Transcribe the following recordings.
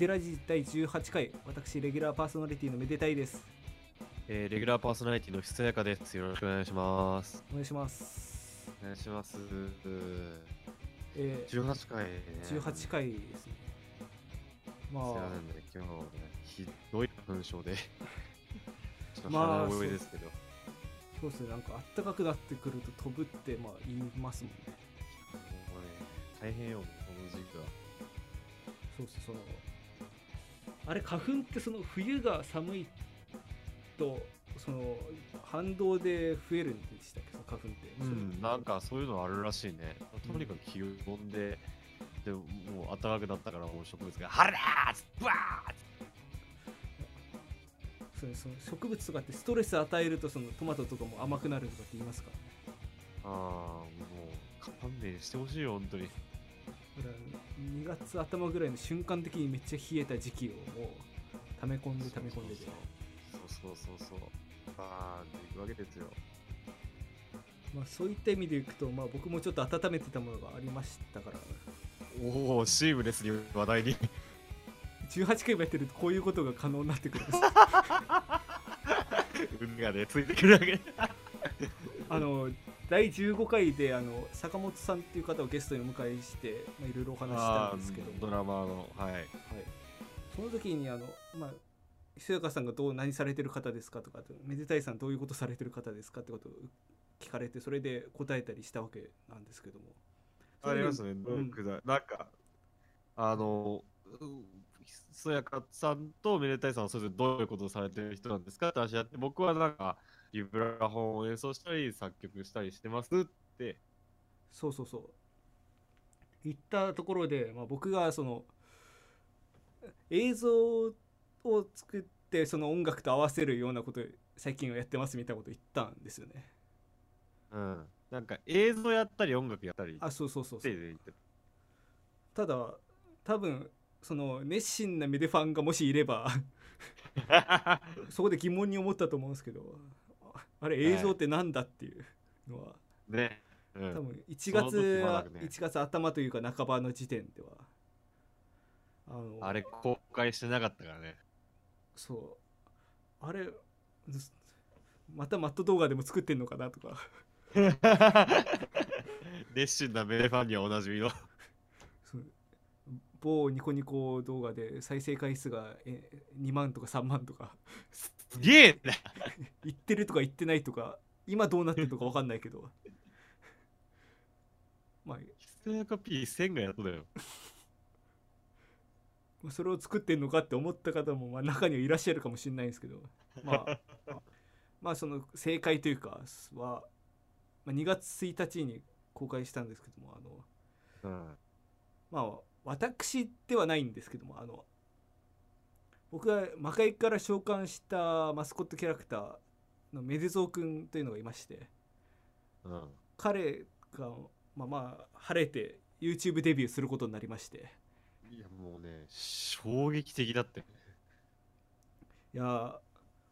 デラジ第18回私レギュラーパーソナリティのめでたいですえーレギュラーパーソナリティのひそやかです。よろしくお願いします。お願いしますお願いします。えー、18回、ね。18回ですねまあ今日はね、ひどい花粉症で。ちょっとまあ鼻声ですけど。そうですねなんかあったかくなってくると飛ぶってまあ言いますもんねもうね、大変よ、この時期は。そうそうそのあれ花粉ってその冬が寒いとその反動で増えるんでしたっけ？その花粉って、うん、なんかそういうのあるらしいね。とにかく気温で、でももう暖かくなったから、もう植物が、はらーっつって、バーッそのその植物とかってストレス与えるとそのトマトとかも甘くなるとかって言いますか？ああ、もう、勘弁してほしいよ、本当に。だから2月頭ぐらいの瞬間的にめっちゃ冷えた時期を溜め込んで溜め込んでて。そうそうそうそう。バーンっていくわけですよ。まあ、そういった意味でいくと、まあ、僕もちょっと温めてたものがありましたから。おおシームレスに話題に。18回もやってるとこういうことが可能になってくるんです。運がねついてくるわけ。あの第15回であの坂本さんっていう方をゲストにお迎えしてまあいろいろお話ししたんですけどドラマーのはい。はい、その時にあの、まあ、ひやかさんがどう何されてる方ですかとかめでたいさんどういうことされてる方ですかってことを聞かれてそれで答えたりしたわけなんですけども。ありますねうん。なんかあのそやかさんとめでたいさんはそれぞれどういうことをされてる人なんですかって話やって僕はなんかビブラフォンを演奏したり作曲したりしてますって。そうそうそう。言ったところで、まあ、僕がその映像を作ってその音楽と合わせるようなことを最近はやってますみたいなこと言ったんですよね。うん。なんか映像やったり音楽やったり。あそうそうそうっそう。ただ多分その熱心なメデファンがもしいれば そこで疑問に思ったと思うんですけどあ あれ映像ってなんだっていうのは、ね、うん、多分1その月は、だね。1月頭というか半ばの時点では。あの。あれ公開してなかったからね。そう。あれずまたマット動画でも作ってんのかなとか。熱心な名ファンにはおなじみの。某ニコニコ動画で再生回数がえ2万とか3万とかすげえな。言ってるとか言ってないとか今どうなってるのか分かんないけど。まあひそやか P1000 がやっとだよ。それを作ってんのかって思った方もまあ中にはいらっしゃるかもしれないんですけど。まあまあその正解というかは、まあ、2月1日に公開したんですけどもあのうん。まあ私ではないんですけどもあの僕が魔界から召喚したマスコットキャラクターのメデゾー君というのがいましてうん彼がまあまあ晴れて YouTube デビューすることになりまして。いやもうね衝撃的だって。いやー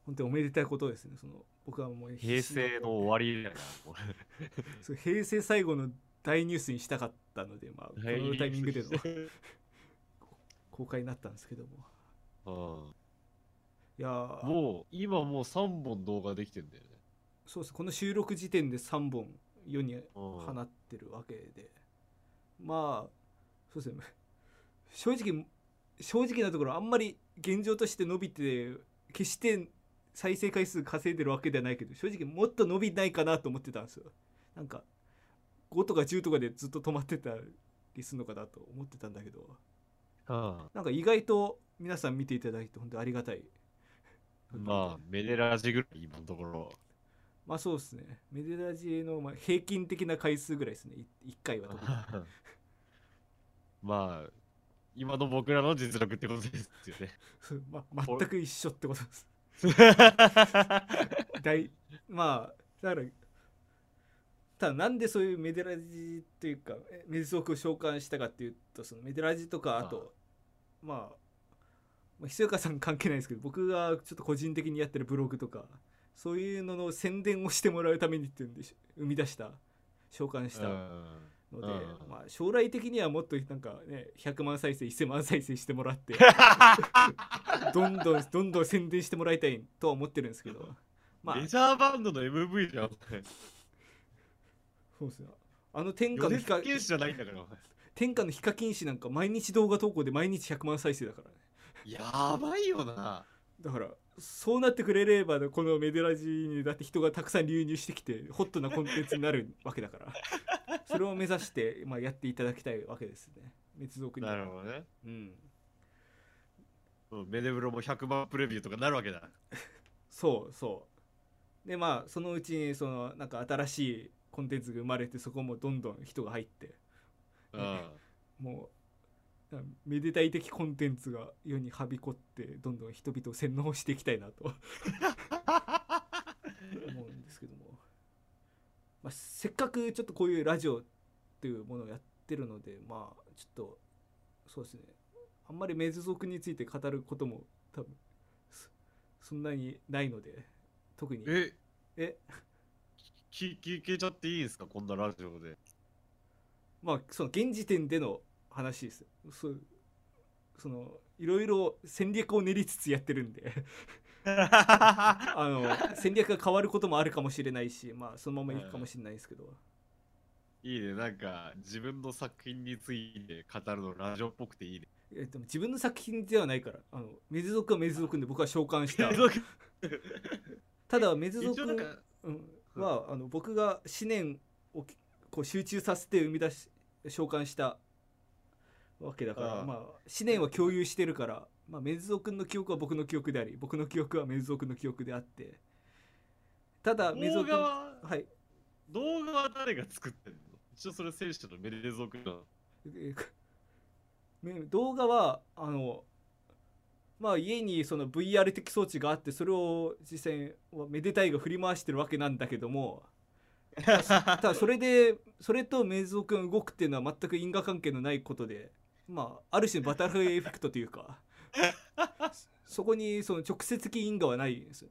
本当におめでたいことですね。その僕はもう平成の終わりだよも そう平成最後の大ニュースにしたかったので、まあ、こうのタイミングでの 公開になったんですけどもういやもう今もう3本動画できてんだよね。そうです。この収録時点で3本世にうん放ってるわけで。まあそうですね。正直正直なところあんまり現状として伸びて決して再生回数稼いでるわけではないけど正直もっと伸びないかなと思ってたんですよ。なんか5とか10とかでずっと止まってたりするのかなと思ってたんだけど。うん。なんか意外と皆さん見ていただいて本当にありがたい。まあメデラジぐらい今のところ。まあそうですね。メデラジのまあ平均的な回数ぐらいですね。1回は まあ今の僕らの実力ってことですよね。ま、全く一緒ってことです。大まあだからただなんでそういうメデラジっていうかえメデゾークを召喚したかっていうとそのメデラジとかあとまあまあひそやかさん関係ないですけど僕がちょっと個人的にやってるブログとかそういうのの宣伝をしてもらうためにっていうんでし生み出した召喚したうんので、うん。まあ、将来的にはもっとなんかね100万再生1000万再生してもらって どんどんどんどん宣伝してもらいたいとは思ってるんですけどまあ。メジャーバンドの MV じゃん。そうですねあの天下のヒカ天下のヒカキン氏なんか毎日動画投稿で毎日100万再生だからねやばいよな。だからそうなってくれればこのメデラジにだって人がたくさん流入してきてホットなコンテンツになるわけだから それを目指して、まあ、やっていただきたいわけですね滅族にはなるほどね。うんうんメデブロも100万プレビューとかなるわけだ。そうそうでまあそのうちにそのなんか新しいコンテンツが生まれてそこもどんどん人が入ってうん。もうなめでたい的コンテンツが世にはびこってどんどん人々を洗脳していきたいなと。思うんですけども、まあ、せっかくちょっとこういうラジオっていうものをやってるのでまあちょっとそうですね。あんまりメズ族について語ることも多分そそんなにないので特に。え、え？聞聞けちゃっていいですか？こんなラジオで。まあその現時点での話です。そうそのいろいろ戦略を練りつつやってるんで。あの戦略が変わることもあるかもしれないしまあそのままいくかもしれないですけど、い。いね、なんか自分の作品について語るのラジオっぽくていいね。えでも自分の作品ではないから。あのメズ族はメズ族で僕は召喚した。ただメズ族うんはあの僕が思念をきこう集中させて生み出し召喚したわけだからまあ思念は共有してるから、まあ、メズゾ君の記憶は僕の記憶であり僕の記憶はメズゾ君の記憶であってただメズゾ動君画は、はい。動画は誰が作ってんの？一応それ選手のメレゾクの。えめ動画はあのまあ家にその VR 的装置があってそれを実際はめでたいが振り回してるわけなんだけども ただそれでそれとメイゾー君が動くっていうのは全く因果関係のないことでまあある種のバタフライエフェクトというかそ そこにその直接的因果はないんですよ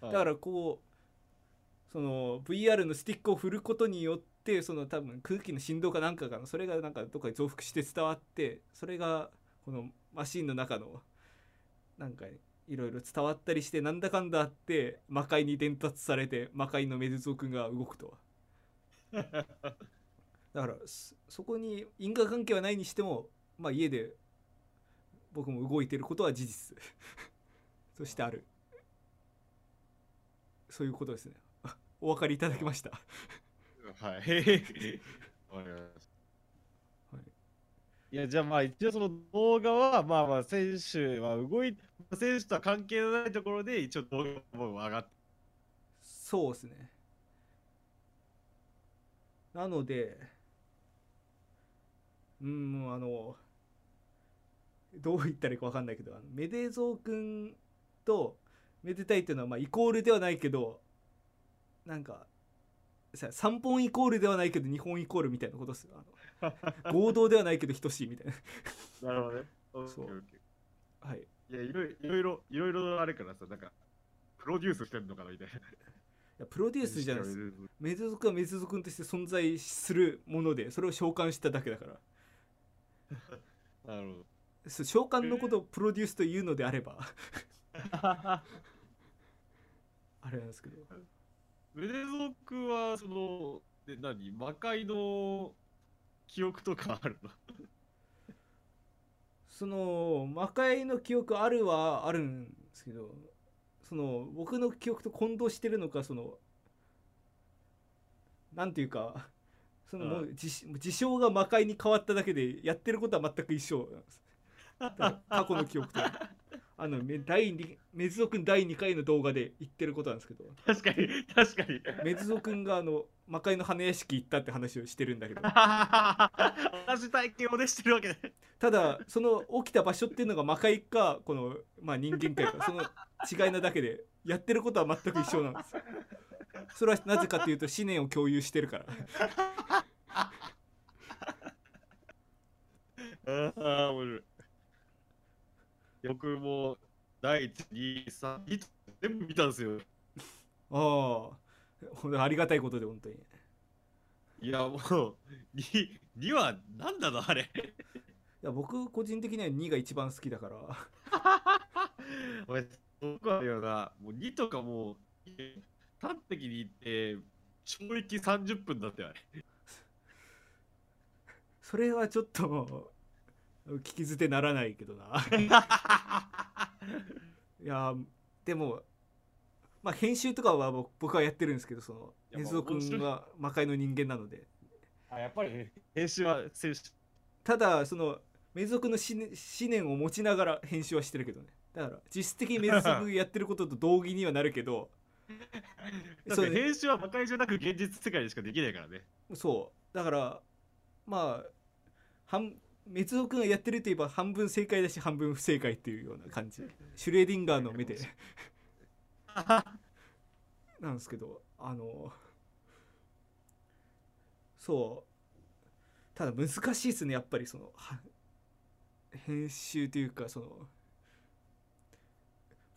だからこうその VR のスティックを振ることによってその多分空気の振動かなんかがそれがなんかどっかで増幅して伝わってそれがこのマシンの中のなんかいろいろ伝わったりしてなんだかんだあって魔界に伝達されて魔界のメズゾー君が動くと だからそそこに因果関係はないにしてもまあ家で僕も動いてることは事実 としてあるそういうことですねあ お分かりいただけました？はい。わかりました。はいいや、じゃあまあ一応その動画は、まあまあ選手は動い選手とは関係のないところで一応動画も上がって。そうですねなのでうんもうあのどう言ったらいいか分かんないけどあのメデゾー君とめでたいっていうのはまあイコールではないけどなんかさ3本イコールではないけど2本イコールみたいなことですよ。あの 合同ではないけど等しいみたいな。なるほどね。そう。はい。ーいや、いろいろ、いろいろ、いろいろあれからさ、なんか、プロデュースしてんのかなみたいな。いやプロデュースじゃないです。メズ族はメズ族として存在するものでそれを召喚しただけだから なるほど。召喚のことをプロデュースというのであれば。あれなんですけど。メデゾクは、その、で何？魔界の記憶とかあるの？その魔界の記憶あるはあるんですけどその僕の記憶と混同してるのかそのなんていうかそのもう自自称が魔界に変わっただけでやってることは全く一緒なんです。だから過去の記憶と あのめ第二メズゾ君第2回の動画で言ってることなんですけど。確かに、確かに。メズゾ君があの魔界の花屋敷行ったって話をしてるんだけど。同じ体験をねしてるわけね。ただその起きた場所っていうのが魔界かこの、まあ、人間界かその違いなだけでやってることは全く一緒なんですそれはなぜかというと思念を共有してるから ああ、面白い。僕も第1、2、3、いつ全部見たんですよ。ああありがたいことで本当にいや、もう、2、2は何なのあれ。いや僕個人的には2が一番好きだから お前、僕はよな、もう2とかもう、端的に言って、懲役30分だったよ、あれ。それはちょっと聞き捨てならないけどな いやでもまあ編集とかは僕僕はやってるんですけどその根津君は魔界の人間なのであ、やっぱり、編集は。ただそのメズ族の思念を持ちながら編集はしてるけどねだから実質的にメズ族やってることと同義にはなるけどそうね。編集は魔界じゃなく現実世界でしかできないからね。そう。だからまあ半メズ族がやってるといえば半分正解だし半分不正解っていうような感じ。シュレーディンガーの目で。なんですけどあのそう。ただ難しいですねやっぱりそのは編集というかその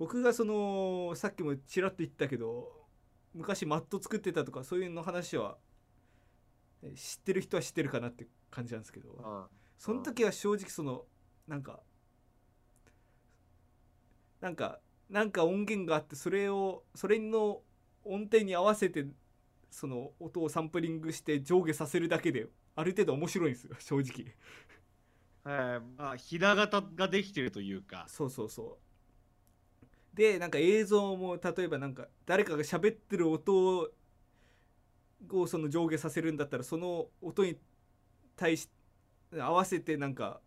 僕がそのさっきもちらっと言ったけど昔マット作ってたとかそういうの話はえ知ってる人は知ってるかなって感じなんですけどあその時は正直そのなんかなんかなんか音源があってそれをそれの音程に合わせてその音をサンプリングして上下させるだけである程度面白いんですよ正直。はい、まあ、ひな形ができてるというか。そうそうそうでなんか映像も例えばなんか誰かが喋ってる音ををその上下させるんだったらその音に対し合わせてなんか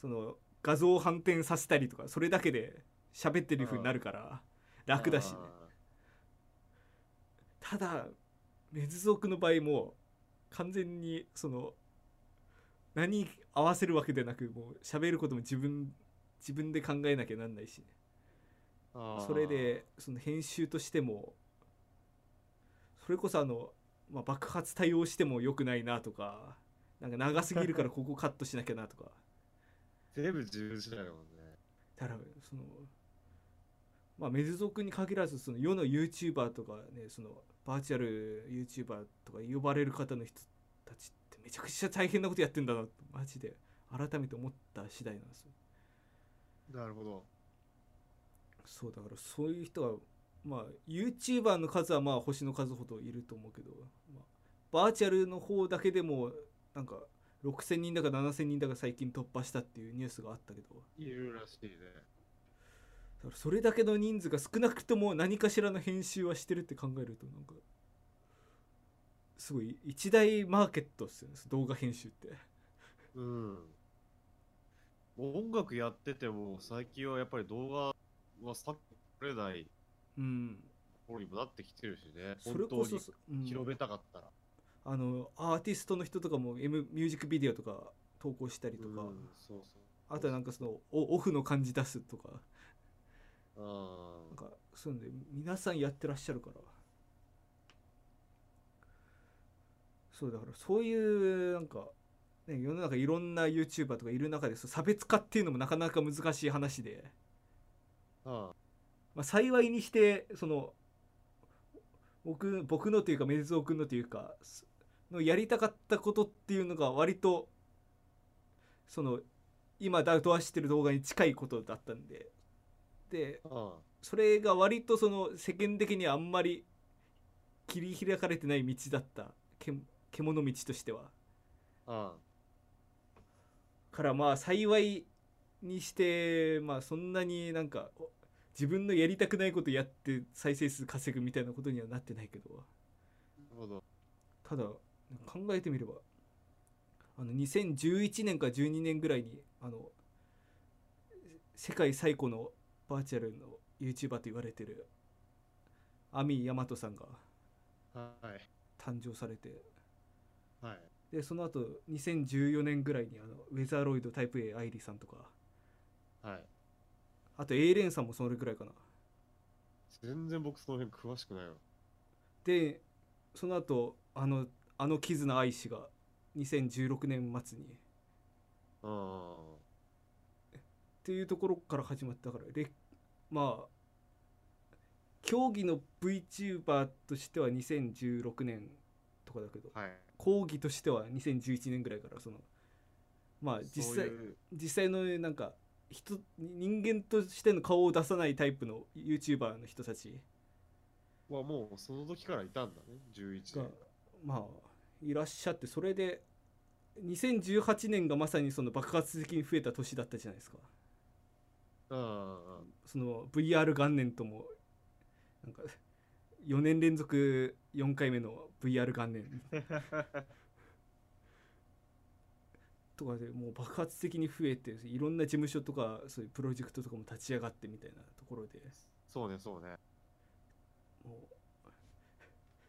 その画像を反転させたりとかそれだけで喋ってる風になるから楽だしね。あただメズ族の場合も完全にその何合わせるわけでなくもう喋ることも自分自分で考えなきゃなんないしねそれでその編集としてもそれこそあの、まあ、爆発対応しても良くないなとかなんか長すぎるから ここカットしなきゃなとか全部自分次第だもんね。だからそのまあメズ族に限らずその世の YouTuber とかねそのバーチャル YouTuber とか呼ばれる方の人たちってめちゃくちゃ大変なことやってんだなとマジで改めて思った次第なんですよなるほど。そうだからそういう人はまあ YouTuber の数はまあ星の数ほどいると思うけど、まあ、バーチャルの方だけでもなんか6,000人だか7,000人だか最近突破したっていうニュースがあったけどいるらしいね。だそれだけの人数が少なくとも何かしらの編集はしてるって考えるとなんかすごい一大マーケットですよね動画編集ってうん。音楽やってても、最近はやっぱり動画は避けれない。うん。ところにもなってきてるしね。それこそ広めたかったら。あのアーティストの人とかも M ミュージックビデオとか投稿したりとか、うん、そうそう。あとはなんかそのオオフの感じ出すとか。あなんかそういうので皆さんやってらっしゃるから。そうだからそういうなんか、ね、世の中いろんな YouTuber とかいる中で差別化っていうのもなかなか難しい話で、まあ、幸いにしてその僕僕のというかメズオ君のというかすのやりたかったことっていうのが割とその今ダウトはしてる動画に近いことだったんで。でそれが割とその世間的にはあんまり切り開かれてない道だった。け獣道としては。からまあ幸いにしてまあそんなになんかお自分のやりたくないことやって再生数稼ぐみたいなことにはなってないけど。ただ考えてみればあの2011年か12年ぐらいにあの世界最古のバーチャルの YouTuber と言われてるアミヤマトさんがはい。誕生されてはい。でその後2014年ぐらいにあのウェザーロイドタイプ A アイリさんとかはい。あとエイレンさんもそれぐらいかな全然僕その辺詳しくないわ。でその後あのあのキズナアイ氏が2016年末にあっていうところから始まったかられまあ競技の VTuber としては2016年とかだけどあ。はい。講義としては2011年ぐらいからそのまあ実際実際のなんか人人間としての顔を出さないタイプの YouTuber の人たち。はもうその時からいたんだね11が年。まあいらっしゃってそれで2018年がまさにその爆発的に増えた年だったじゃないですか。うんその VR 元年ともなんか4年連続4回目の VR 元年 とかでもう爆発的に増えていろんな事務所とかそういうプロジェクトとかも立ち上がってみたいなところで。そうねそうね。もう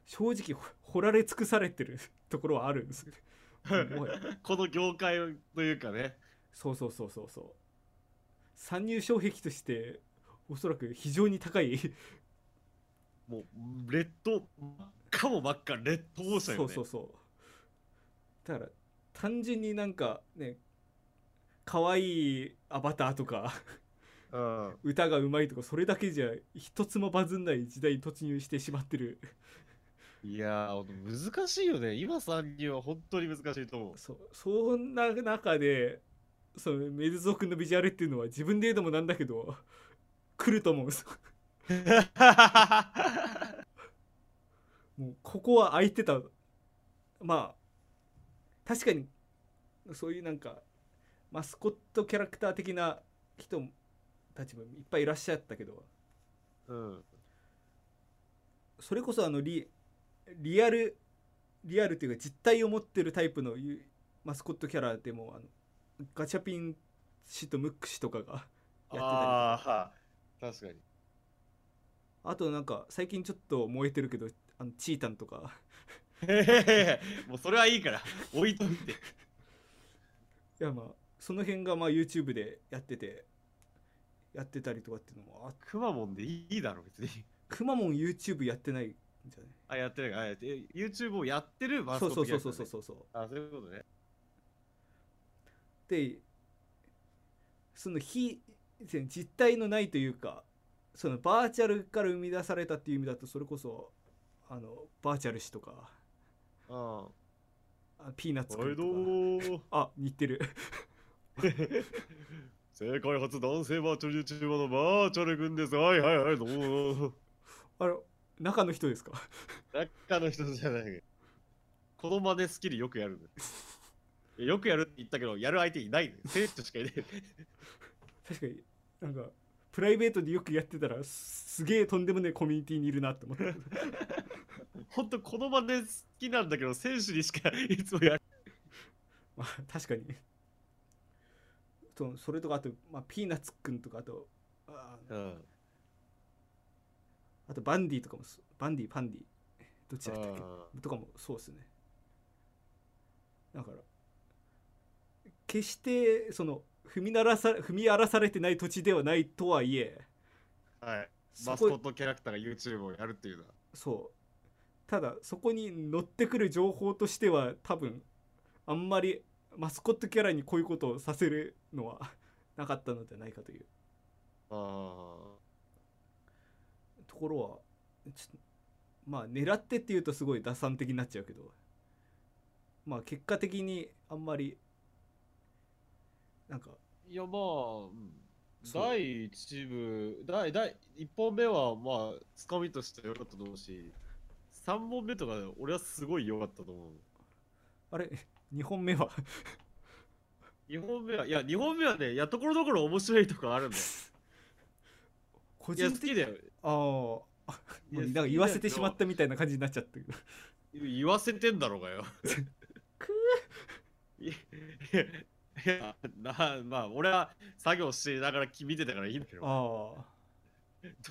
正直ほ掘られ尽くされてる ところはあるんですよ。この業界というかね。そうそうそうそうそう。参入障壁としておそらく非常に高い。もうレッド真っ赤も真っ赤レッドオーシャンよね。そうそうそう。だから単純になんかね可愛いアバターとかうん。歌がうまいとかそれだけじゃ一つもバズんない時代に突入してしまってる。いやー難しいよね。今参入は本当に難しいと思う。そう。そんな中でそのメルゾー君のビジュアルっていうのは自分で言うのもなんだけど来ると思う。んですよもうここは空いてた。まあ確かに。そういうなんかマスコットキャラクター的な人たちもいっぱいいらっしゃったけど。うん。それこそあのリリアルリアルっていうか実体を持ってるタイプのゆマスコットキャラでもあのガチャピン氏とムック氏とかがやってたり確かに。あとなんか最近ちょっと燃えてるけどあのチータンとか もうそれはいいから置いといて。いやまあその辺がまあ YouTube でやっててやってたりとかっていうのもあくまモンでいいだろ別に。くまモン YouTube やってないんじゃない？あやってるあやって YouTube をやってるマスコそうそうットキャラクターねそうそう。そうそうあそういうことね。でその非実体のないというかそのバーチャルから生み出されたっていう意味だとそれこそあのバーチャル氏とかああピーナッツはいどくんとか。あ似てる世界初男性バーチャル YouTuber のバーチャルくんです。はいはいはいどうも。あれ中の人ですか？中の人じゃない。この真似スキルよくやるよくやるって言ったけどやる相手いない生徒しかいない確かになんかプライベートでよくやってたらすすげえとんでもねえコミュニティにいるなって思ってほんとこの真似好きなんだけど選手にしか いつもやる。まあ確かに。そそれとかあと、まあ、ピーナッツくんとかあとあうん。あとバンディとかもそバンディパンディ。どっちだったっけ？あとかもそうですね。だから決してその踏みならさ踏み荒らされてない土地ではないとはいえーはい。マスコットキャラクターが YouTube をやるっていうのは。そうただそこに乗ってくる情報としては多分あんまりマスコットキャラにこういうことをさせるのはなかったのではないかという。あところはちょっとまあ狙ってっていうとすごい打算的になっちゃうけどまあ結果的にあんまりなんかーいやまあ、第1部第第1本目はまあつかみとして良かったと思うし3本目とか俺はすごい良かったと思う。あれ？2本目は？2本目はいや2本目はねいやところどころ面白いとこあるんだよ。個人的だよ。ああなんか言わせてしまったみたいな感じになっちゃってる。言わせてんだろうがよ。くいやいやなまあ俺は作業しながら見てたからいいんだけど。ああ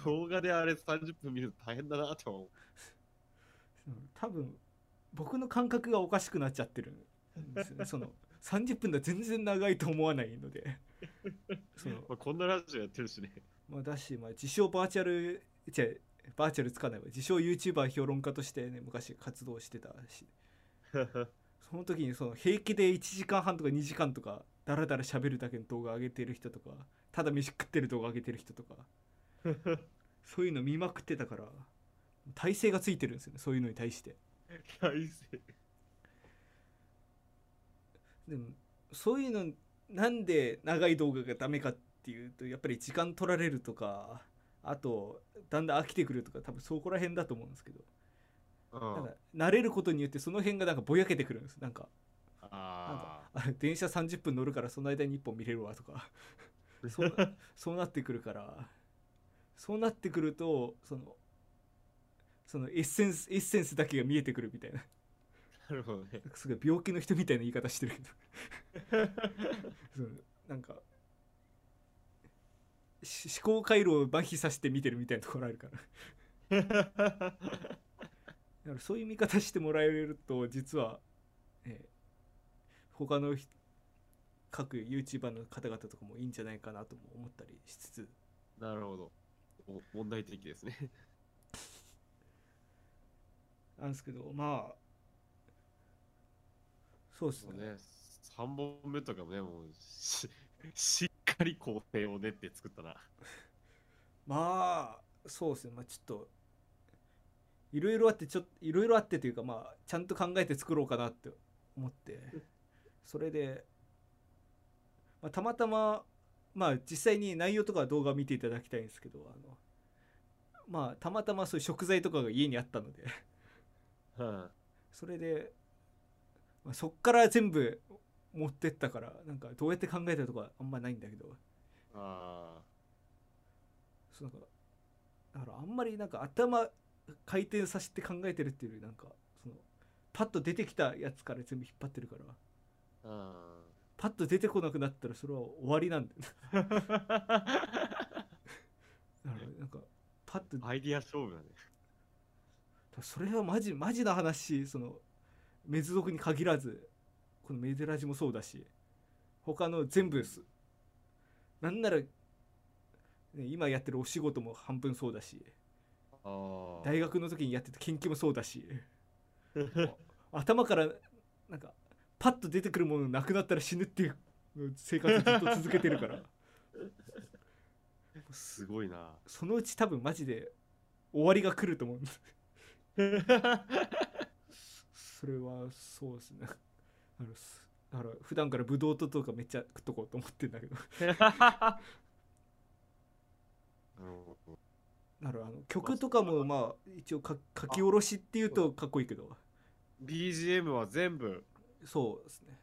動画であれ30分見ると大変だなと思う。うん多分僕の感覚がおかしくなっちゃってるんですよね。その30分では全然長いと思わないので。そのまあ、こんなラジオやってるしね。まあだし、まあ、自称バーチャルじゃバーチャルつかないわ。自称 YouTuber 評論家としてね昔活動してたし。その時にその平気で1時間半とか2時間とかダラダラ喋るだけの動画上げてる人とかただ飯食ってる動画上げてる人とかそういうの見まくってたから体勢がついてるんですよねそういうのに対して。大勢。でもそういうのなんで長い動画がダメかっていうとやっぱり時間取られるとかあとだんだん飽きてくるとか多分そこら辺だと思うんですけど。うん。なんか慣れることによってその辺がなんかぼやけてくるんです。なんかああ電車30分乗るからその間に1本見れるわとか。そうなそうなってくるから。そうなってくるとそのそのエッセンスエッセンスだけが見えてくるみたいな。あなるほどね。すごい病気の人みたいな言い方してるけど。そうなんかし思考回路を麻痺させて見てるみたいなところあるから。だからそういう見方してもらえると実は、えー他のひ各 YouTuber の方々とかもいいんじゃないかなとも思ったりしつつ。なるほど。お問題的ですねなんですけどまあそうですね。ね3本目とかもねもうししっかり構成を練って作ったな。まあそうですね。まあちょっといろいろあってちょっといろいろあってというかまあちゃんと考えて作ろうかなって思って。それで、まあ、たまたままあ実際に内容とかは動画を見ていただきたいんですけどあのまあたまたまそういう食材とかが家にあったのではそれで、まあ、そっから全部持ってったからなんかどうやって考えたとかあんまないんだけど。あそうなんかだからあんまりなんか頭回転させて考えてるっていうよりなんかそのパッと出てきたやつから全部引っ張ってるから。ー。あパッと出てこなくなったらそれは終わりなんだよ。だからなんかパッとアイディア勝負だねそれはマジマジな話そのメズ族に限らずこのメデラジもそうだし他の全部す。なんなら、ね、今やってるお仕事も半分そうだし大学の時にやってた研究もそうだし 頭からなんかパッと出てくるものなくなったら死ぬっていう生活をずっと続けてるから。すごいな。そのうち多分マジで終わりが来ると思うんですそれはそうですね。あのすだから普段からブドウ糖とかめっちゃ食っとこうと思ってんだけど。なるほど曲とかもまあ一応か書き下ろしっていうとかっこいいけど。BGM は全部。そうですね。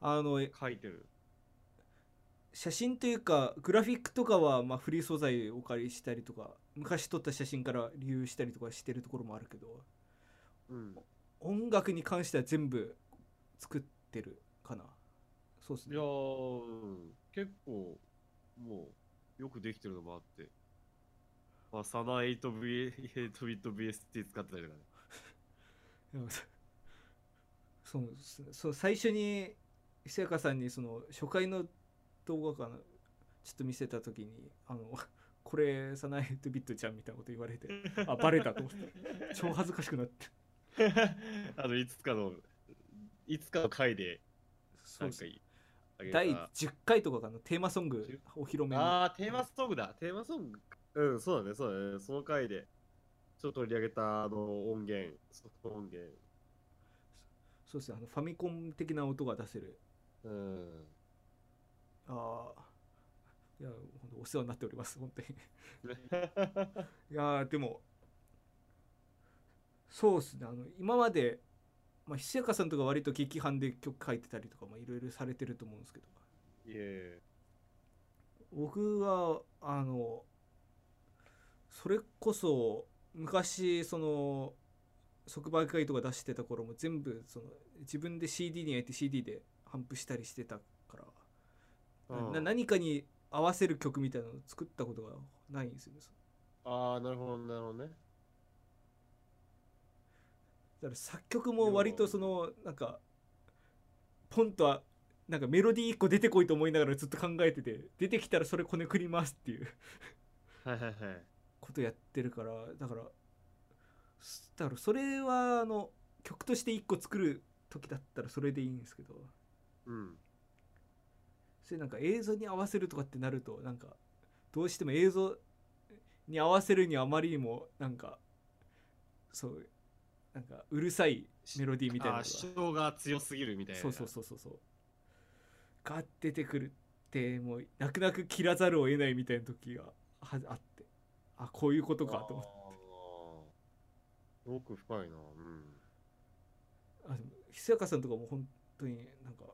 あのえ書いてる。写真というかグラフィックとかはまあフリー素材をお借りしたりとか昔撮った写真から利用したりとかしてるところもあるけどうん。音楽に関しては全部作ってるかな。そうですね。いや結構もうよくできてるのもあって。まあサナ 8V 8ビット BST 使ってたりとかね。そうそう最初に久やかさんにその初回の動画かなちょっと見せた時にあのこれサナエイトビットちゃんみたいなこと言われてあバレたと思って超恥ずかしくなって。あのいつかのいつかの回でなんかいい第10回とかかなテーマソングお披露目のああテーマソングだ。テーマソング？うんそうだねそうだね。その回でちょっと取り上げたあの音源ソフト音源。そうですね。あのファミコン的な音が出せる。うん。ああいや本当お世話になっております本当に。いやーでもそうですね。あの今までまあひせやかさんとか割と劇伴で曲書いてたりとかまあいろいろされてると思うんですけど。僕はあのそれこそ昔その即売会とか出してた頃も全部その自分で CD に焼いて CD で反布したりしてたから。な何かに合わせる曲みたいなのを作ったことがないんですよね。ああなるほどなるほどね。だから作曲も割とそのなんかポンとはなんかメロディー1個出てこいと思いながらずっと考えてて出てきたらそれこねくりますっていう。はいはいはい。ことやってるからだからすだからそれはあの曲として1個作る時だったらそれでいいんですけど。うんそれなんか映像に合わせるとかってなるとなんかどうしても映像に合わせるにはあまりにもなんかそうなんかうるさいメロディーみたいな主張が強すぎるみたいな。そうそうそうそう。そう。が出てくるってもう泣く泣く切らざるを得ないみたいな時がはあって。あこういうことかと思って。あー奥深いな。うん。あ久坂さんとかも本当になんか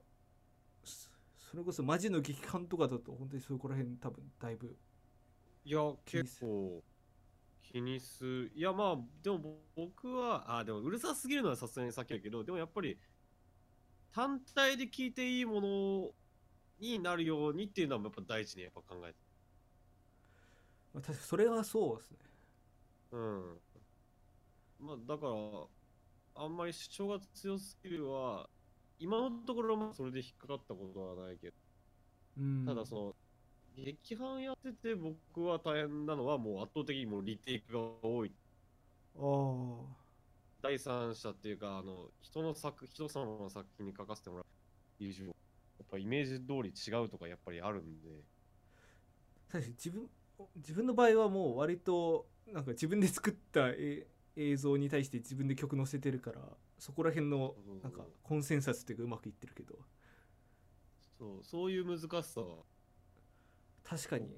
そそれこそマジの劇感とかだと本当にそこら辺多分だいぶいや結構気にする。いやまあでも僕はあでもうるさすぎるのはさすがにさっきだけどでもやっぱり単体で聞いていいものになるようにっていうのはやっぱ大事にやっぱ考えて。まあ確かそれはそうですね。うん。まあだからあんまり主張が強すぎるは今のところまあそれで引っかかったことはないけど。うん。ただその劇伴やってて僕は大変なのはもう圧倒的にもうリテイクが多い。ああ。第三者っていうかあの人の作人様の作品に書かせてもらう以上やっぱイメージ通り違うとかやっぱりあるんで。自分自分の場合はもう割となんか自分で作ったえ映像に対して自分で曲載せてるからそこら辺のなんかコンセンサスっていうかうまくいってるけど。そうそういう難しさ。は確かに。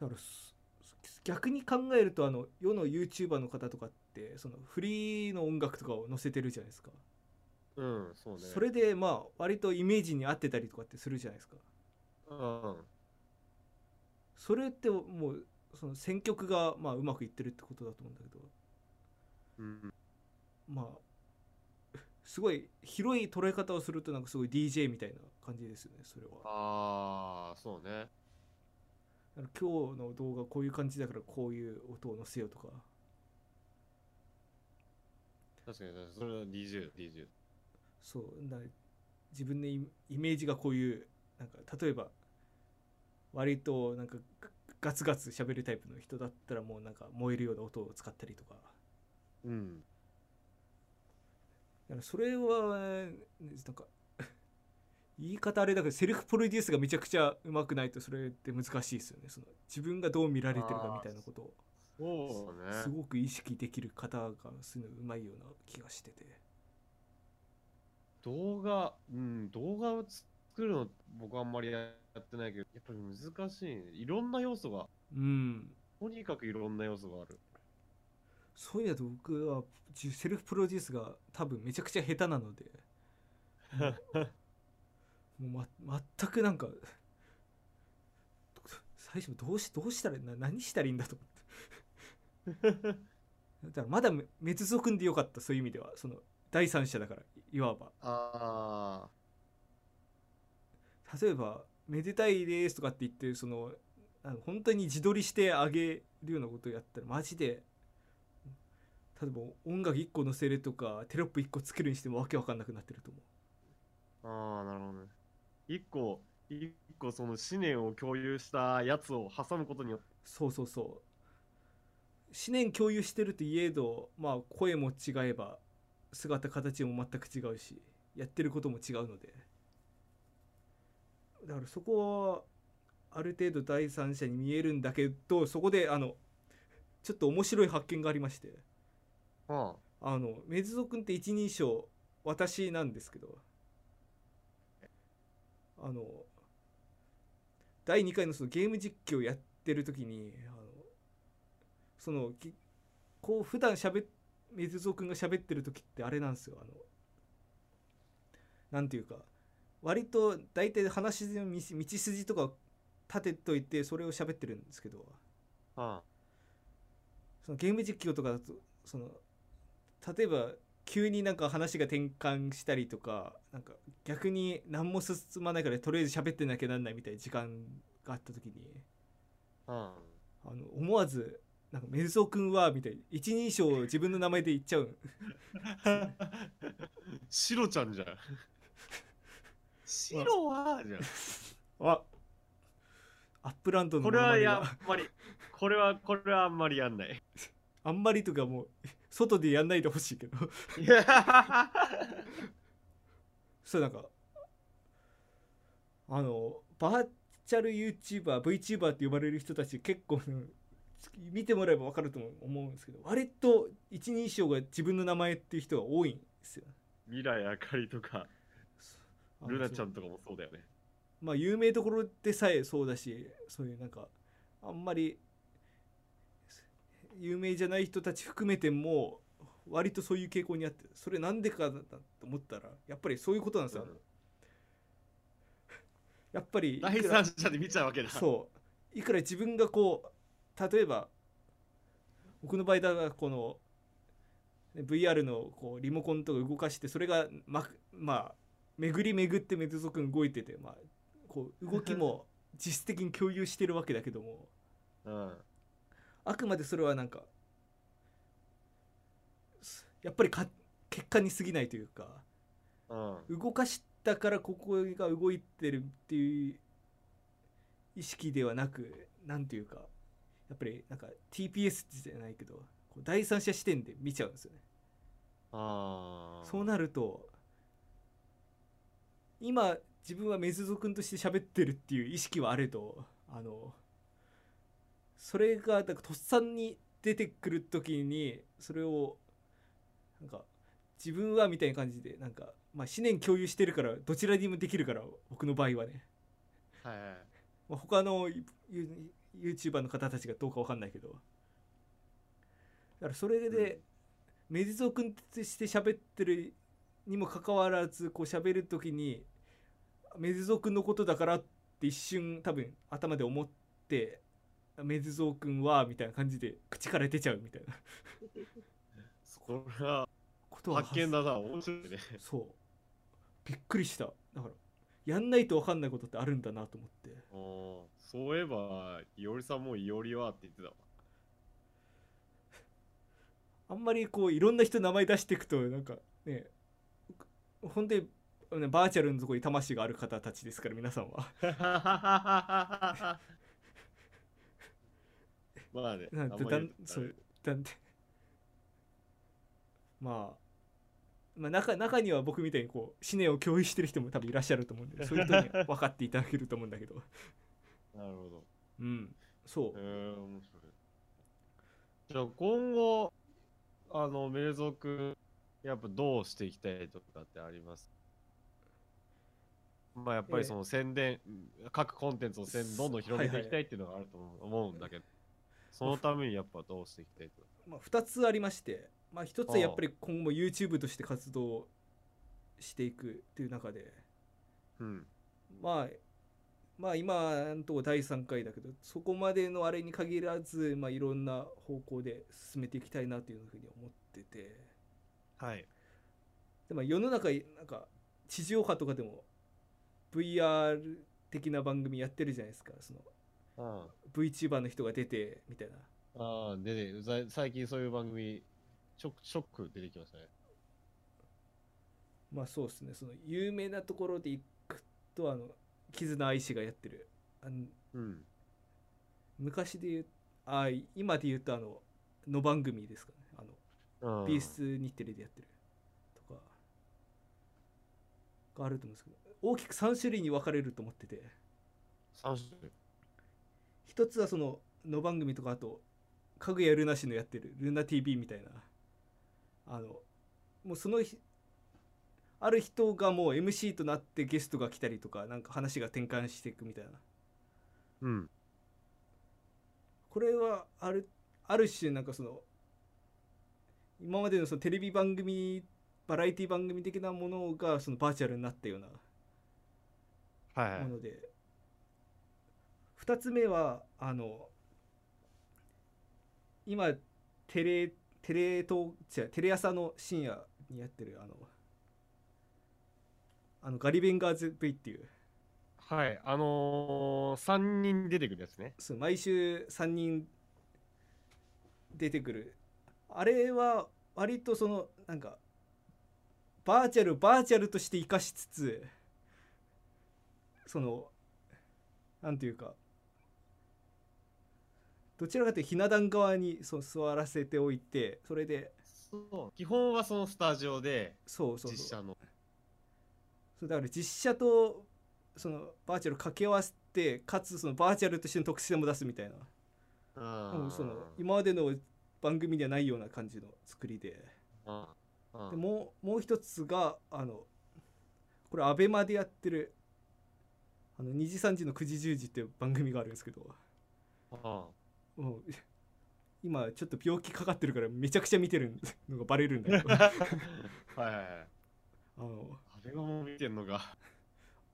だからす逆に考えるとあの世の YouTuber の方とかってそのフリーの音楽とかを載せてるじゃないですか。うんそうね。それでまあ割とイメージに合ってたりとかってするじゃないですか。うん。それってもうその選曲がまあうまくいってるってことだと思うんだけどうん。まあ すごい広い捉え方をするとなんかすごい DJ みたいな感じですよねそれは。ああそうね。今日の動画こういう感じだからこういう音を載せようとか。確かにそれは DJ だ DJ そうな自分のイイメージがこういうなんか例えば割となんかガガツガツ喋るタイプの人だったらもうなんか燃えるような音を使ったりとかうん。だからそれはなんか 言い方あれだけどセルフプロデュースがめちゃくちゃうまくないとそれって難しいですよね。その自分がどう見られてるかみたいなことを。そうね。すごく意識できる方がするのうまいような気がしてて。動画うん動画を作るの僕はあんまりやってないけどやっぱり難しいね。いろんな要素が。うん。とにかくいろんな要素があるそういうのと僕はじセルフプロデュースが多分めちゃくちゃ下手なので。もう、ま、全くなんか最初どうしどうしたらな何したらいいんだと思って。だからまだめ滅族んでよかったそういう意味では。その第三者だからいわば。あ例えば「めでたいです」とかって言ってそのあの本当に自撮りしてあげるようなことをやったらマジで例えば音楽1個載せるとかテロップ1個つけるにしてもわけわかんなくなってると思う。あああなるほどね。一個一個その思念を共有したやつを挟むことによって。そうそうそう。思念共有してるといえどまあ声も違えば姿形も全く違うしやってることも違うので。だからそこはある程度第三者に見えるんだけどそこであのちょっと面白い発見がありましてあ。あのメズゾ君って一人称私なんですけど。あの第2回のそのゲーム実況やってる時にあのそのきこう普段しゃべメズゾ君が喋ってる時ってあれなんですよ。あのなんていうか割と大体話の道道筋とかを立てといてそれを喋ってるんですけど。あ。そのゲーム実況とかだとその例えば急になんか話が転換したりとかなんか逆に何も進まないからとりあえず喋ってなきゃなんないみたいな時間があった時にああの思わず「なんかメルソー君は」みたいな一人称を自分の名前で言っちゃう。シロちゃんじゃん。シロはじゃん。あアップランドのこれはモノマネが。やっぱり。これはこれはあんまりやんない。あんまりとかもう外でやんないでほしいけど。そうなんかあのバーチャル YouTuberVTuber って呼ばれる人たち結構うん見てもらえば分かると思うんですけど割と一人称が自分の名前っていう人が多いんですよ。未来あかりとかルナちゃんとかもそうだよね。まあ有名どころでさえそうだしそういうなんかあんまり有名じゃない人たち含めても割とそういう傾向にあってそれなんでかだと思ったらやっぱりそういうことなんですよ、うん。やっぱり第三者で見ちゃうわけだ。そう。いくら自分がこう例えば僕の場合だがこのね VR のこうリモコンとか動かしてそれがままあ巡り巡ってメドゾ君動いてて、まあ、こう動きも 実質的に共有してるわけだけども。うんあくまでそれはなんかすやっぱりか結果に過ぎないというかうん。動かしたからここが動いてるっていう意識ではなくなんていうかやっぱりなんか TPS じゃないけどこう第三者視点で見ちゃうんですよね。ああそうなると今自分はメズゾ君として喋ってるっていう意識はあれどあのそれがなんかとっさに出てくる時にそれをなんか自分はみたいな感じでなんかまあ思念共有してるからどちらにもできるから僕の場合はね、はいはいまあ、他のユ YouTuber の方たちがどうかわかんないけど。だからそれで、メディゾー君として喋ってるにもかかわらずこう喋る時にメディゾー君のことだからって一瞬多分頭で思ってメディゾー君はみたいな感じで口から出ちゃうみたいな。それはことは発見だな面白いね。そう。びっくりした。だからやんないと分かんないことってあるんだなと思って。そういえばいおりさんもいおりはって言ってたわ。あんまりこういろんな人名前出していくとなんかね本当にねバーチャルのところに魂がある方たちですから皆さんは まあねなんてだんそうなんで まあまあ中中には僕みたいにこう思念を共有してる人も多分いらっしゃると思うんでそういう人には分かっていただけると思うんだけど。なるほど。うんそう。へえ面白い。じゃあ今後あのメルゾ君やっぱどうしていきたいとかってあります？まあやっぱりその宣伝、各コンテンツを宣どんどん広げていきたいっていうのがあると思う思うんだけど、そのためにやっぱどうしていきたいと？まあ、2つありまして、まあ、1つはやっぱり今後も YouTube として活動していくっていう中でうん。まあまあ今のところ第3回だけどそこまでのあれに限らず、まあ、いろんな方向で進めていきたいなというふうに思ってて。はい。で、まあ、世の中なんか地上波とかでも VR 的な番組やってるじゃないですか。そのあ VTuber の人が出てみたいな。ああでねざ最近そういう番組ちょショック出てきましたね。まあそうですね。その有名なところでいくとあの絆愛氏がやってる。あのうん。昔で言うあ今で言うとあのの番組ですかね。あのうん。BS 日テレでやってる。とか。があると思うんですけど。大きく3種類に分かれると思ってて。三種類一つはそのの番組とかあとかぐやルナ氏のやってるルナ TV みたいな。あのもうその日ある人がもう MC となってゲストが来たりとかなんか話が転換していくみたいな。うん。これはあるある種なんかその今までのそのテレビ番組バラエティ番組的なものがそのバーチャルになったようなはいはい。もので、2つ目はあの今テレテレ東違うテレ朝の深夜にやってるあのあのガリベンガーズ V っていう。はいあのー、3人出てくるやつね。そう毎週3人出てくる。あれは割とそのなんかバーチャルバーチャルとして生かしつつそのなんていうかどちらかというとひな壇側にそう座らせておいてそれでそう基本はそのスタジオでそうそうそう。実写の。そうだから実写とそのバーチャル掛け合わせてかつそのバーチャルとしての特性も出すみたいな。ううんもうその今までの番組にはないような感じの作りで。でもうもう一つがあのこれアベマでやってるあの2時3時の9時10時っていう番組があるんですけど。うんもう 今ちょっと病気かかってるからめちゃくちゃ見てるのがバレるんだけど。あ はいはいはい。のあれがもう見てんのが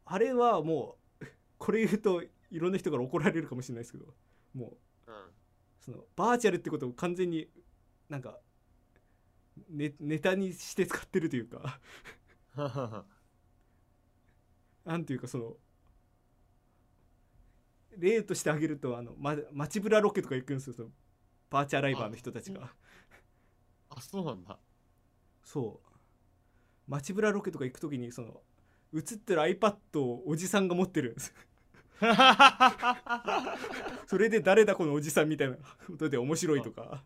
あれはもうこれ言うといろんな人から怒られるかもしれないですけどもううん。そのバーチャルってことを完全になんかネネタにして使ってるというか。なんていうかその例として挙げるとあの、ま、街ブラロケとか行くんですよそのバーチャライバーの人たちが。あそうなんだ。そう。街ブラロケとか行く時にその映ってる iPad をおじさんが持ってるんです。それで誰だこのおじさんみたいなことで面白いとか。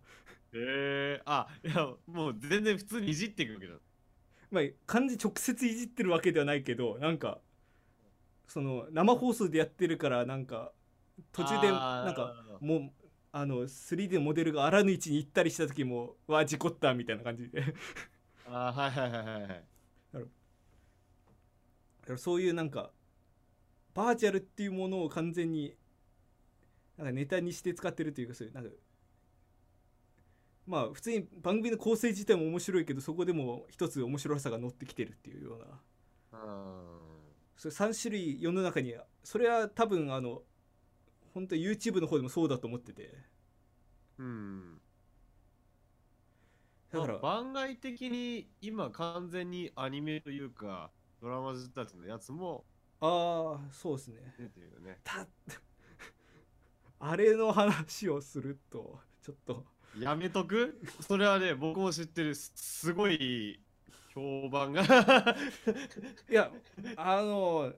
えー、あいやもう全然普通にいじっていくわけだまあ漢字直接いじってるわけではないけどなんかその生放送でやってるからなんか途中でなんかもうあの 3D モデルがあらぬ位置に行ったりした時も「わあ事故った」みたいな感じで。だあはいはいはいはいはい。からそういうなんかバーチャルっていうものを完全になんかネタにして使ってるというかそういうなんかまあ普通に番組の構成自体も面白いけどそこでも一つ面白さが乗ってきてるっていうような。うん。それ3種類世の中にそれは多分あの本当 YouTube の方でもそうだと思ってて。うん。だから。まあ番外的に今完全にアニメというかドラマ自たちのやつもああそうですね。出てるよね。たあれの話をするとちょっと。やめとく？それはね僕も知ってる。すすごい評判が。いやあの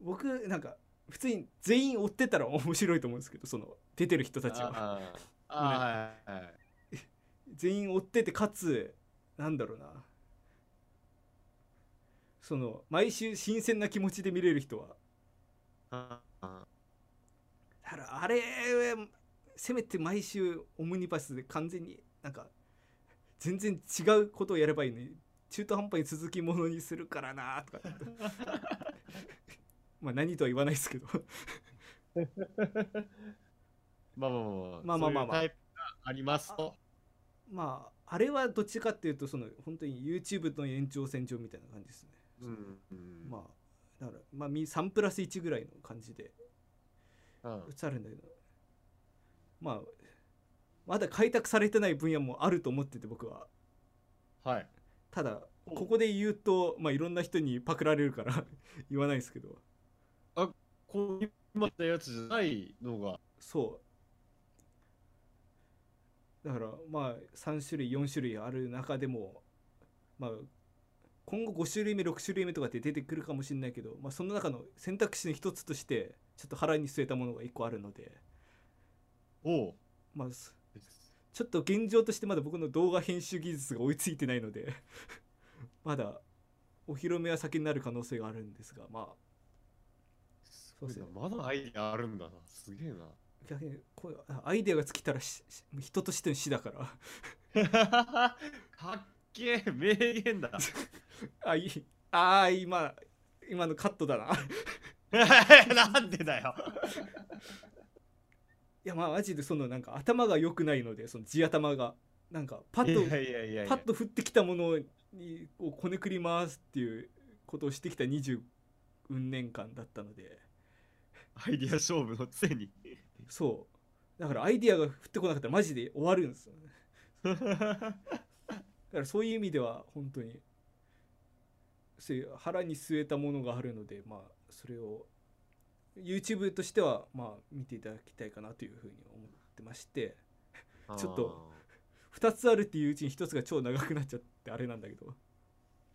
僕なんか普通に全員追ってたら面白いと思うんですけどその出てる人たちは。全員追っててかつなんだろうな。その毎週新鮮な気持ちで見れる人は。だからあれせめて毎週オムニバスで完全になんか全然違うことをやればいいのに中途半端に続きものにするからなとか まあ何とは言わないですけど。まあまあまあまあまあまあまああ。りますと。まああれはどっちかっていうとその本当に YouTube の延長線上みたいな感じですね、うんうん、まあだからまあ3プラス1ぐらいの感じで映るんだけど、まあまだ開拓されてない分野もあると思ってて僕は。はい。ただここで言うと、まあ、いろんな人にパクられるから 言わないですけど。こう今言ったやつじゃないのが。そう。だからまあ3種類4種類ある中でもまあ今後5種類目6種類目とかって出てくるかもしれないけど、まあ、その中の選択肢の一つとしてちょっと腹に据えたものが1個あるので、おう。まあ、す。ちょっと現状としてまだ僕の動画編集技術が追いついてないので まだお披露目は先になる可能性があるんですがまあそうですね。まだアイデアあるんだな。すげえな。こうアイデアが尽きたらしし人としての死だから。かっけえ名言だ。あいいあー今今のカットだな。なんでだよ。いやまあマジでそのなんか頭が良くないのでその地頭が。なんかパッとパッと降ってきたものにこうこねくり回すっていうことをしてきた20年間だったのでアイディア勝負のくせに。そう。だからアイディアが降ってこなかったらマジで終わるんですよね。だからそういう意味では本当にそういう腹に据えたものがあるのでまあそれを YouTube としてはまあ見ていただきたいかなというふうに思ってましてちょっと2つあるっていううちに1つが超長くなっちゃってあれなんだけど、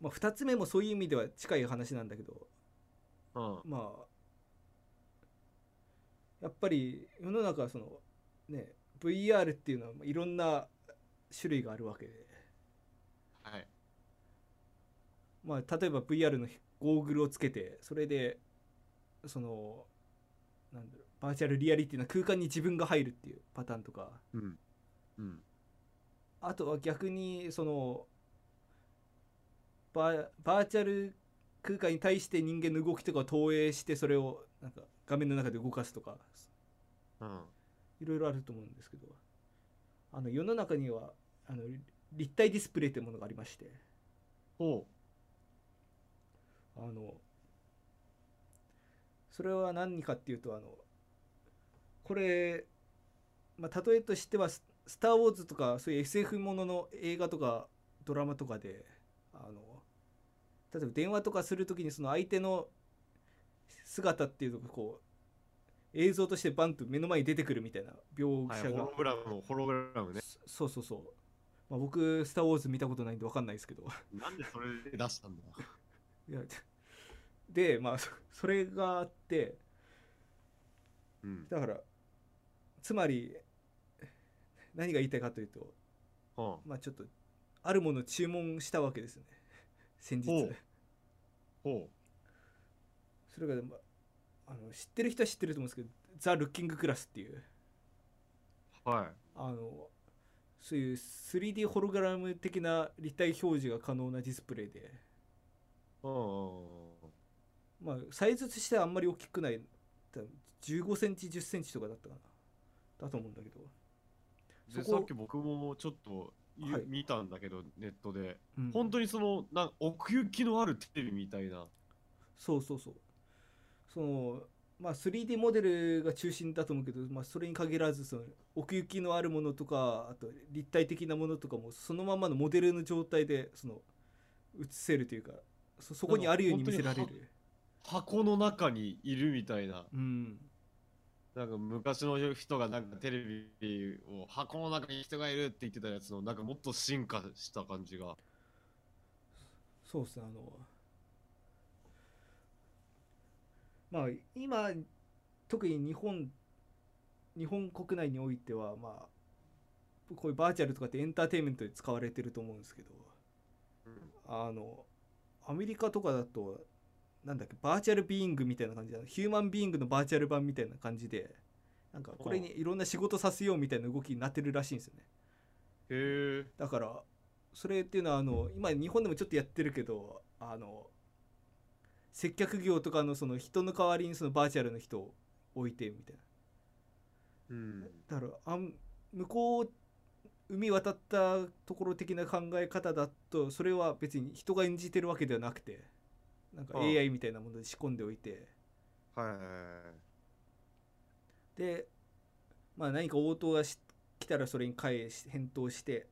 まあ、2つ目もそういう意味では近い話なんだけどうんまあやっぱり世の中はそのね VR っていうのはいろんな種類があるわけで、はいまあ、例えば VR のゴーグルをつけてそれでそのなんだろうバーチャルリアリティな空間に自分が入るっていうパターンとかうん。うん。あとは逆にそのバーチャル空間に対して人間の動きとかを投影してそれをなんか画面の中で動かすとかうん。いろいろあると思うんですけどあの世の中にはあの立体ディスプレイというものがありましてほあのそれは何かっていうとあのこれ、まあ、例えとしてはス「スター・ウォーズ」とかそういう SF ものの映画とかドラマとかであの例えば電話とかするときにその相手の姿っていうのがこう映像としてバンと目の前に出てくるみたいな描う。はい、写が、ホログラムの、ホログラムね。そそうそうそう、まあ、僕「スター・ウォーズ」見たことないんで分かんないですけど。なんでそれで出したんだ？いやでまあそそれがあって。うん。だからつまり何が言いたいかというとはまあちょっとあるものを注文したわけですよね。先日ほそれが、まあ、あの知ってる人は知ってると思うんですけどザ・ルッキングクラスっていうう。はい。あのそういう 3D ホログラム的な立体表示が可能なディスプレイで、うん。まあ、サイズとしてはあんまり大きくない多分15センチ10センチとかだったかなだと思うんだけどでそこさっき僕もちょっとゆはい見たんだけど、ネットで。うん本当にその、なん奥行きのあるテレビみたいな。そうそうそうそのまあ 3D モデルが中心だと思うけど、まあ、それに限らずその奥行きのあるものとかあと立体的なものとかもそのままのモデルの状態でその映せるというかそそこにあるように見せられる箱の中にいるみたいな。うんなんか昔の人がなんかテレビを箱の中に人がいるって言ってたやつのなんかもっと進化した感じが。そうですねあのまあ今特に日本日本国内においてはまあこういうバーチャルとかってエンターテインメントで使われてると思うんですけどあのアメリカとかだとなんだっけバーチャルビーイングみたいな感じでヒューマンビーイングのバーチャル版みたいな感じでなんかこれにいろんな仕事させようみたいな動きになってるらしいんですよね。へえ。だからそれっていうのはあの今日本でもちょっとやってるけどあの接客業とかのその人の代わりにそのバーチャルの人を置いてみたいうん。なだからあん向こう海渡ったところ的な考え方だとそれは別に人が演じてるわけではなくてなんか AI みたいなもので仕込んでおいてはい。でまあ何か応答がし来たらそれに返し返答して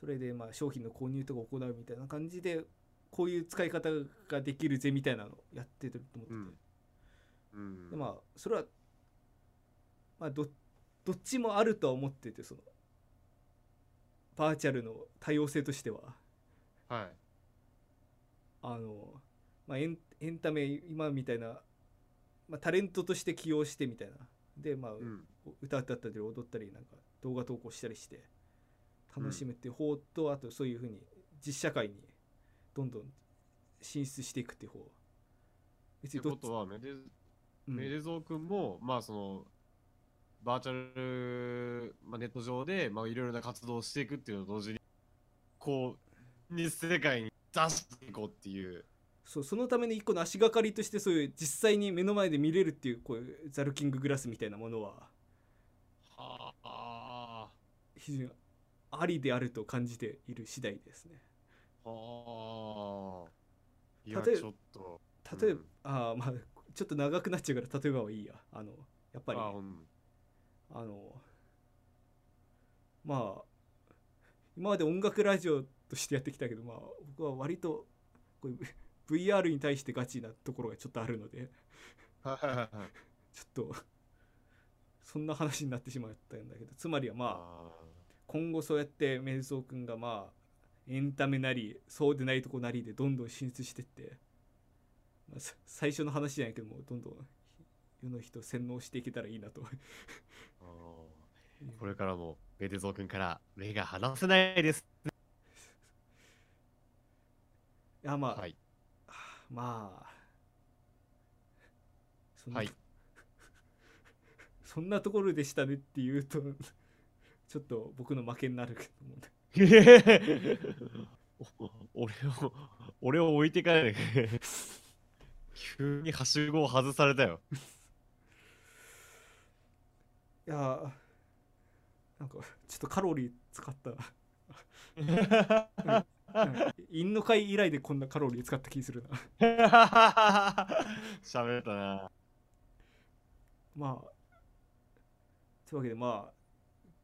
それでまあ商品の購入とか行うみたいな感じでこういう使い方ができるぜみたいなのをやってると思ってて、うんうん。でまあそれはまあどどっちもあるとは思っててそのバーチャルの多様性としてははい。あの、まあ、エンエンタメ今みたいな、まあ、タレントとして起用してみたいな。でまあ、うん。歌ったり踊ったりなんか動画投稿したりして楽しむっていう方と、あとそういうふうに実社会にどんどん進出していくっていう方。別にどっち？ことは、メデうん。メデゾー君も、まあその、バーチャル、まあ、ネット上で、まあいろいろな活動をしていくっていうのと同時に、こう、に世界に出していこうっていう。そうそのための一個の足がかりとしてそういう実際に目の前で見れるっていうこういうザルキンググラスみたいなものははあ。非常にありであると感じている次第ですね。はあ。いや、例えちょっと。例えば、あまあちょっと長くなっちゃうから例えばはいいやあのやっぱりあうんあのまあ今まで音楽ラジオとしてやってきたけどまあ僕は割とこういう VR に対してガチなところがちょっとあるのではいはいはい。ちょっとそんな話になってしまったんだけどつまりはまああ今後そうやってメイゾー君がまあエンタメなりそうでないとこなりでどんどん進出してって、まあ、さ最初の話じゃないけどもどんどん世の人を洗脳していけたらいいなとこれからもメデゾー君から目が離せないです。いやまあ、はい。まあそんなはい。そんなところでしたねって言うと ちょっと僕の負けになるけどもね。お 俺を俺を置いてかないで急にはしごを外されたよ。いやーなんかちょっとカロリー使った陰の会以来でこん。なカロリー使った気するな喋ったなまあというわけでまあ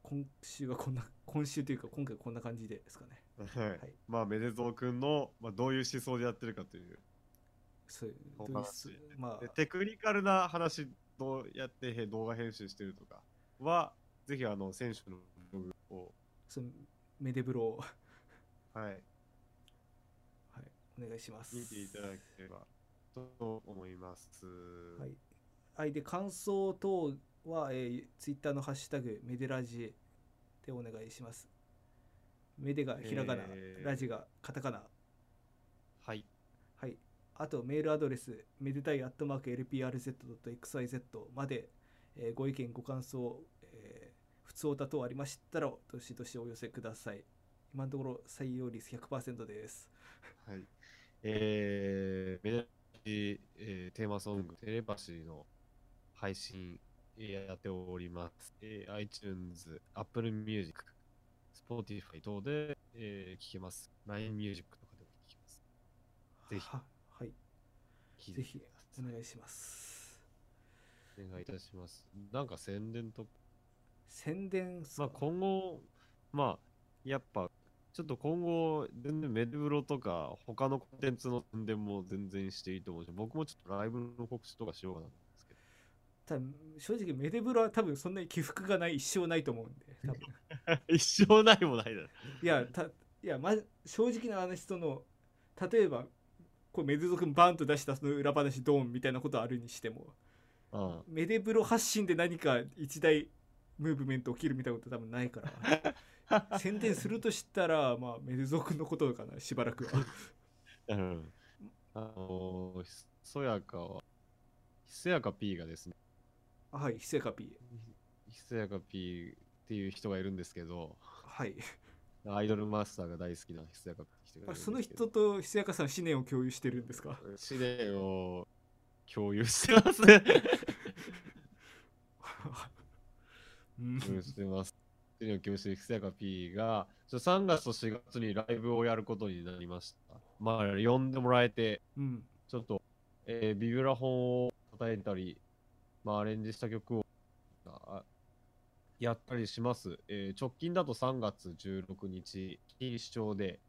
今週はこん。な今週というか今回こん。な感じですかねはい、まあめでぞうくん。の、まあ、どういう思想でやってるかというそういうおどういう話まあテクニカルな話どうやって動画編集してるとかはぜひあの選手のブログをそのメデブロを、はい、お願いします見ていただければと思います。はい、はい、で感想等は、えー、ツイッターのハッシュタグメデラジでお願いします。メデがひらがな、えーラジがカタカナ。はい。はい。あとメールアドレス、めでたいアットマーク LPRZ.xyz まで、えーご意見、ご感想、えー、普通歌等ありましたら、どしどしお寄せください。今のところ採用率100%です。はい。えー、メロディー、えーテーマソング、テレパシーの配信えーやっております。えー iTunes、Apple Music、Spotify 等で、えー聞けます。LINE Music とかでも聞けます。ぜひははい。ぜひお願いします。お願いいたします。なんか宣伝とか、宣伝まあ今後、まあ、やっぱ、ちょっと今後、全然メデブロとか、他のコンテンツの宣伝も全然していいと思うし、僕もちょっとライブの告知とかしようかなと思うんですけど。多分正直メデブロは多分そんなに起伏がない一生ないと思うんで多分 一生ないもないだろ。いやたいや、ま、正直な話その例えばこれメデゾ君バンと出したその裏話ドーンみたいなことあるにしてもうん。メデブロ発信で何か一大ムーブメント起きるみたいなこと多分ないから 宣伝するとしたらまあメデゾ君のことかなしばらくは。うん。あのー、ひそやかは、ひそやか P がですね、はいヒセカピひそやか P っていう人がいるんですけど、はい。アイドルマスターが大好きなひそやか P って人がいるその人とヒセヤカさん思念を共有してるんですか？試練を共有してますね。うん。共有してます。試練を共有してるひそやか P が、ちょ3月と4月にライブをやることになりました。まあ、呼んでもらえて、うんちょっと、えービブラ本を叩いたり、まあ、アレンジした曲をあやったりします。えー直近だと3月16日、錦糸町で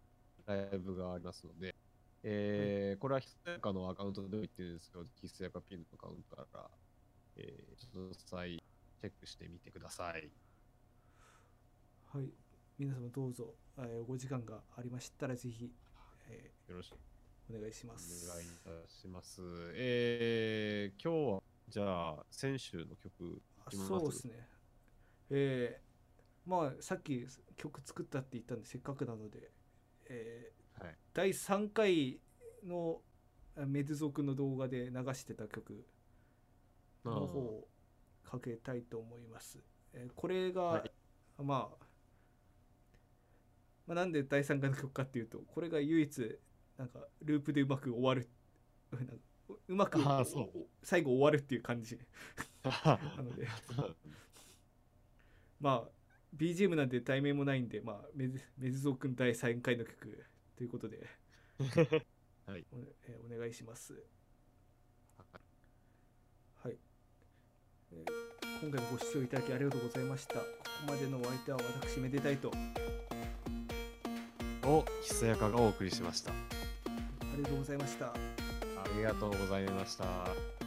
ライブがありますので、えーこれはひそやかのアカウントで言ってるんですけど、ひそやかピンのアカウントから、えーちょっと再チェックしてみてください。はい、皆様どうぞ、えーご時間がありましたらぜひ、えよろしくーお願いしおます。願いいたします。えー今日は、じゃあ、先週の曲、そうですね。えーまあさっき曲作ったって言ったんでせっかくなので、えーはい第3回のあメドゥゾクの動画で流してた曲の方をかけたいと思います。えーこれが、はいまあまあ、なんで第3回の曲かっていうとこれが唯一なんかループでうまく終わるうまく最後終わるっていう感じ。なので。まあ BGM なんで題名もないんで、まあ、メズメズゾー君第3回の曲ということで、はい。お,、えーお願いします。はい、えー今回もご視聴いただきありがとうございました。ここまでのお相手は私めでたいと。あをひそやかがお送りしました。りがとうございました。ありがとうございました。